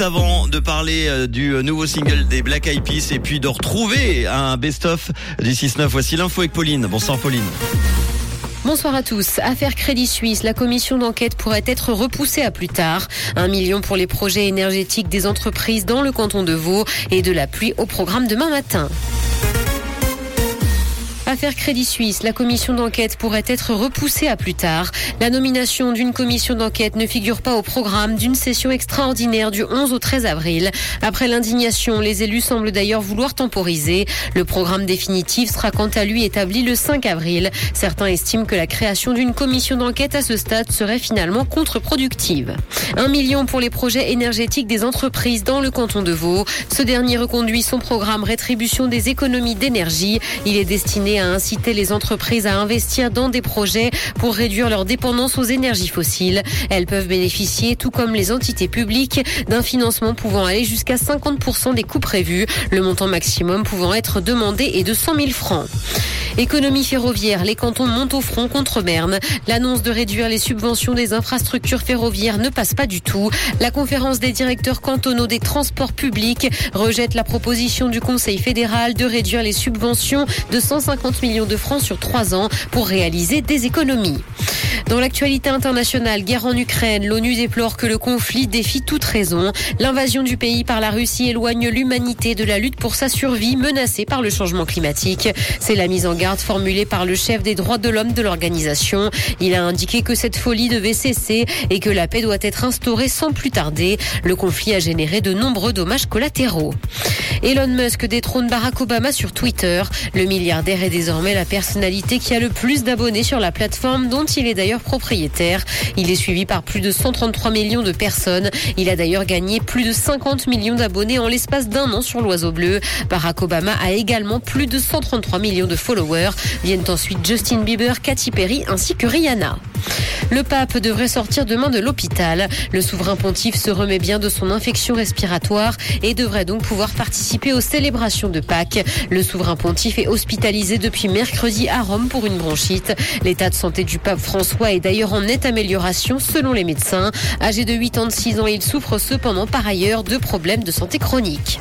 Avant de parler euh, du euh, nouveau single des Black Eyed Peas et puis de retrouver un best-of du 6-9, voici l'info avec Pauline. Bonsoir Pauline. Bonsoir à tous. Affaire Crédit Suisse, la commission d'enquête pourrait être repoussée à plus tard. Un million pour les projets énergétiques des entreprises dans le canton de Vaud et de la pluie au programme demain matin. Affaire Crédit Suisse, la commission d'enquête pourrait être repoussée à plus tard. La nomination d'une commission d'enquête ne figure pas au programme d'une session extraordinaire du 11 au 13 avril. Après l'indignation, les élus semblent d'ailleurs vouloir temporiser. Le programme définitif sera quant à lui établi le 5 avril. Certains estiment que la création d'une commission d'enquête à ce stade serait finalement contre-productive. Un million pour les projets énergétiques des entreprises dans le canton de Vaud. Ce dernier reconduit son programme rétribution des économies d'énergie. Il est destiné à inciter les entreprises à investir dans des projets pour réduire leur dépendance aux énergies fossiles. Elles peuvent bénéficier, tout comme les entités publiques, d'un financement pouvant aller jusqu'à 50% des coûts prévus, le montant maximum pouvant être demandé est de 100 000 francs. Économie ferroviaire, les cantons montent au front contre Berne. L'annonce de réduire les subventions des infrastructures ferroviaires ne passe pas du tout. La conférence des directeurs cantonaux des transports publics rejette la proposition du Conseil fédéral de réduire les subventions de 150 millions de francs sur trois ans pour réaliser des économies. Dans l'actualité internationale, guerre en Ukraine, l'ONU déplore que le conflit défie toute raison. L'invasion du pays par la Russie éloigne l'humanité de la lutte pour sa survie menacée par le changement climatique. C'est la mise en formulée par le chef des droits de l'homme de l'organisation. Il a indiqué que cette folie devait cesser et que la paix doit être instaurée sans plus tarder. Le conflit a généré de nombreux dommages collatéraux. Elon Musk détrône Barack Obama sur Twitter. Le milliardaire est désormais la personnalité qui a le plus d'abonnés sur la plateforme dont il est d'ailleurs propriétaire. Il est suivi par plus de 133 millions de personnes. Il a d'ailleurs gagné plus de 50 millions d'abonnés en l'espace d'un an sur l'oiseau bleu. Barack Obama a également plus de 133 millions de followers. Viennent ensuite Justin Bieber, Katy Perry ainsi que Rihanna. Le pape devrait sortir demain de l'hôpital. Le souverain pontife se remet bien de son infection respiratoire et devrait donc pouvoir participer aux célébrations de Pâques. Le souverain pontife est hospitalisé depuis mercredi à Rome pour une bronchite. L'état de santé du pape François est d'ailleurs en nette amélioration selon les médecins. Âgé de 86 ans, il souffre cependant par ailleurs de problèmes de santé chronique.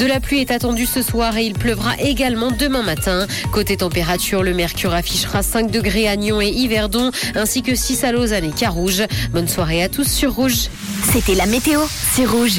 De la pluie est attendue ce soir et il pleuvra également demain matin. Côté température, le mercure affichera 5 degrés à Nyon et Yverdon, ainsi que 6 à Lausanne et Carouge. Bonne soirée à tous sur Rouge. C'était la météo, c'est Rouge.